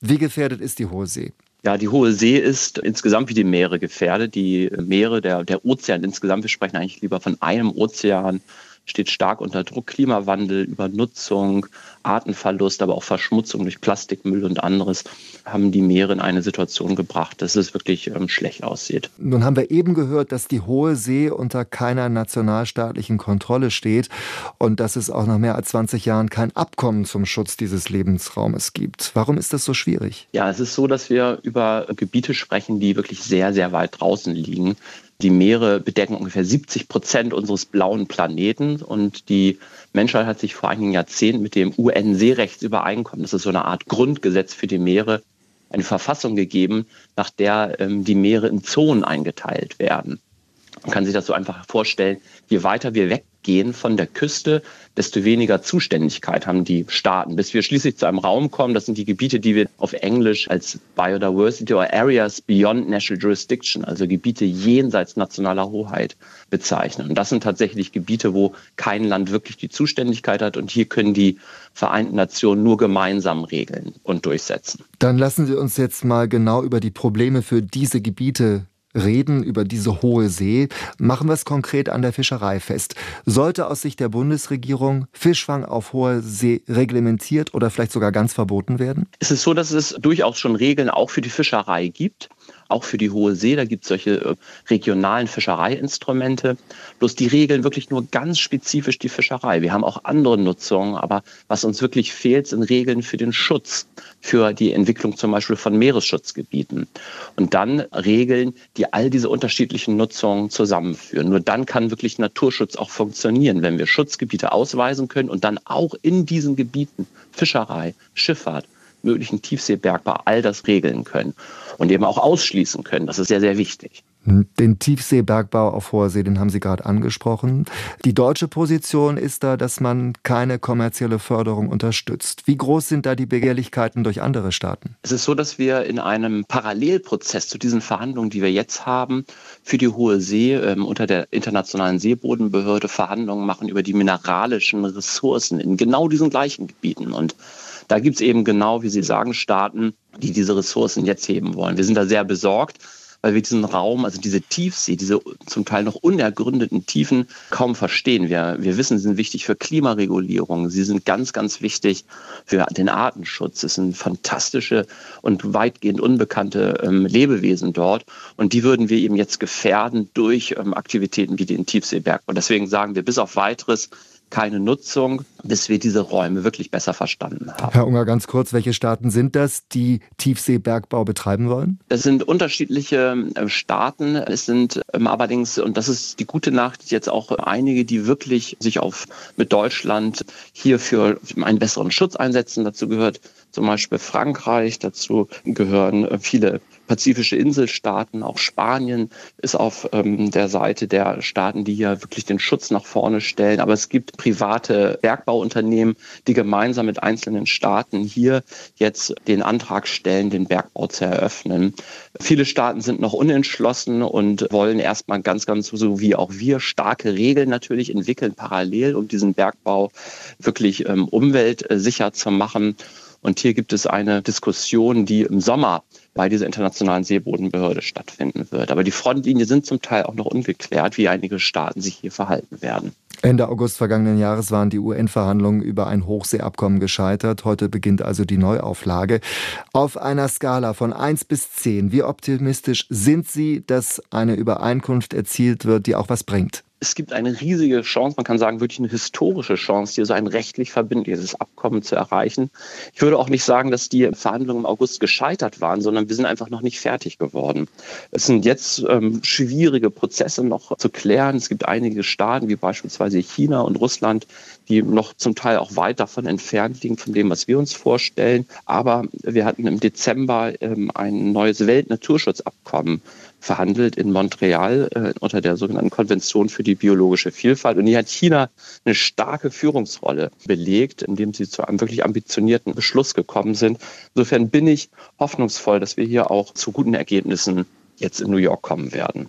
Wie gefährdet ist die Hohe See? Ja, die Hohe See ist insgesamt wie die Meere gefährdet. Die Meere, der, der Ozean insgesamt, wir sprechen eigentlich lieber von einem Ozean, steht stark unter Druck. Klimawandel, Übernutzung, Artenverlust, aber auch Verschmutzung durch Plastikmüll und anderes haben die Meere in eine Situation gebracht, dass es wirklich ähm, schlecht aussieht. Nun haben wir eben gehört, dass die Hohe See unter keiner nationalstaatlichen Kontrolle steht und dass es auch nach mehr als 20 Jahren kein Abkommen zum Schutz dieses Lebensraumes gibt. Warum ist das so schwierig? Ja, es ist so, dass wir über Gebiete sprechen, die wirklich sehr, sehr weit draußen liegen. Die Meere bedecken ungefähr 70 Prozent unseres blauen Planeten und die Menschheit hat sich vor einigen Jahrzehnten mit dem UN-Seerechtsübereinkommen, das ist so eine Art Grundgesetz für die Meere, eine Verfassung gegeben, nach der ähm, die Meere in Zonen eingeteilt werden. Man kann sich das so einfach vorstellen, je weiter wir weggehen von der Küste, desto weniger Zuständigkeit haben die Staaten. Bis wir schließlich zu einem Raum kommen, das sind die Gebiete, die wir auf Englisch als Biodiversity or Areas Beyond National Jurisdiction, also Gebiete jenseits nationaler Hoheit bezeichnen. Und das sind tatsächlich Gebiete, wo kein Land wirklich die Zuständigkeit hat. Und hier können die Vereinten Nationen nur gemeinsam regeln und durchsetzen. Dann lassen Sie uns jetzt mal genau über die Probleme für diese Gebiete reden über diese hohe See. Machen wir es konkret an der Fischerei fest. Sollte aus Sicht der Bundesregierung Fischfang auf hoher See reglementiert oder vielleicht sogar ganz verboten werden? Es ist so, dass es durchaus schon Regeln auch für die Fischerei gibt auch für die Hohe See. Da gibt es solche äh, regionalen Fischereiinstrumente. Bloß die regeln wirklich nur ganz spezifisch die Fischerei. Wir haben auch andere Nutzungen, aber was uns wirklich fehlt, sind Regeln für den Schutz, für die Entwicklung zum Beispiel von Meeresschutzgebieten. Und dann Regeln, die all diese unterschiedlichen Nutzungen zusammenführen. Nur dann kann wirklich Naturschutz auch funktionieren, wenn wir Schutzgebiete ausweisen können und dann auch in diesen Gebieten Fischerei, Schifffahrt, möglichen Tiefseebergbau all das regeln können und eben auch ausschließen können. Das ist sehr, sehr wichtig. Den Tiefseebergbau auf hoher See, den haben Sie gerade angesprochen. Die deutsche Position ist da, dass man keine kommerzielle Förderung unterstützt. Wie groß sind da die Begehrlichkeiten durch andere Staaten? Es ist so, dass wir in einem Parallelprozess zu diesen Verhandlungen, die wir jetzt haben, für die Hohe See ähm, unter der Internationalen Seebodenbehörde Verhandlungen machen über die mineralischen Ressourcen in genau diesen gleichen Gebieten. Und da gibt es eben genau, wie Sie sagen, Staaten, die diese Ressourcen jetzt heben wollen. Wir sind da sehr besorgt, weil wir diesen Raum, also diese Tiefsee, diese zum Teil noch unergründeten Tiefen kaum verstehen. Wir, wir wissen, sie sind wichtig für Klimaregulierung, sie sind ganz, ganz wichtig für den Artenschutz. Es sind fantastische und weitgehend unbekannte ähm, Lebewesen dort und die würden wir eben jetzt gefährden durch ähm, Aktivitäten wie den Tiefseeberg. Und deswegen sagen wir bis auf weiteres, keine Nutzung, bis wir diese Räume wirklich besser verstanden haben. Herr Unger, ganz kurz, welche Staaten sind das, die Tiefseebergbau betreiben wollen? Es sind unterschiedliche äh, Staaten. Es sind ähm, allerdings, und das ist die gute Nachricht, jetzt auch einige, die wirklich sich auf mit Deutschland hier für einen besseren Schutz einsetzen. Dazu gehört zum Beispiel Frankreich, dazu gehören äh, viele pazifische Inselstaaten, auch Spanien ist auf ähm, der Seite der Staaten, die hier wirklich den Schutz nach vorne stellen. Aber es gibt private Bergbauunternehmen, die gemeinsam mit einzelnen Staaten hier jetzt den Antrag stellen, den Bergbau zu eröffnen. Viele Staaten sind noch unentschlossen und wollen erstmal ganz, ganz so wie auch wir starke Regeln natürlich entwickeln, parallel, um diesen Bergbau wirklich ähm, umweltsicher zu machen. Und hier gibt es eine Diskussion, die im Sommer bei dieser internationalen Seebodenbehörde stattfinden wird. Aber die Frontlinien sind zum Teil auch noch ungeklärt, wie einige Staaten sich hier verhalten werden. Ende August vergangenen Jahres waren die UN-Verhandlungen über ein Hochseeabkommen gescheitert. Heute beginnt also die Neuauflage. Auf einer Skala von 1 bis 10, wie optimistisch sind Sie, dass eine Übereinkunft erzielt wird, die auch was bringt? Es gibt eine riesige Chance, man kann sagen, wirklich eine historische Chance, hier so ein rechtlich verbindliches Abkommen zu erreichen. Ich würde auch nicht sagen, dass die Verhandlungen im August gescheitert waren, sondern wir sind einfach noch nicht fertig geworden. Es sind jetzt ähm, schwierige Prozesse noch zu klären. Es gibt einige Staaten, wie beispielsweise China und Russland, die noch zum Teil auch weit davon entfernt liegen von dem, was wir uns vorstellen. Aber wir hatten im Dezember ähm, ein neues Weltnaturschutzabkommen verhandelt in Montreal äh, unter der sogenannten Konvention für die biologische Vielfalt. Und hier hat China eine starke Führungsrolle belegt, indem sie zu einem wirklich ambitionierten Beschluss gekommen sind. Insofern bin ich hoffnungsvoll, dass wir hier auch zu guten Ergebnissen jetzt in New York kommen werden.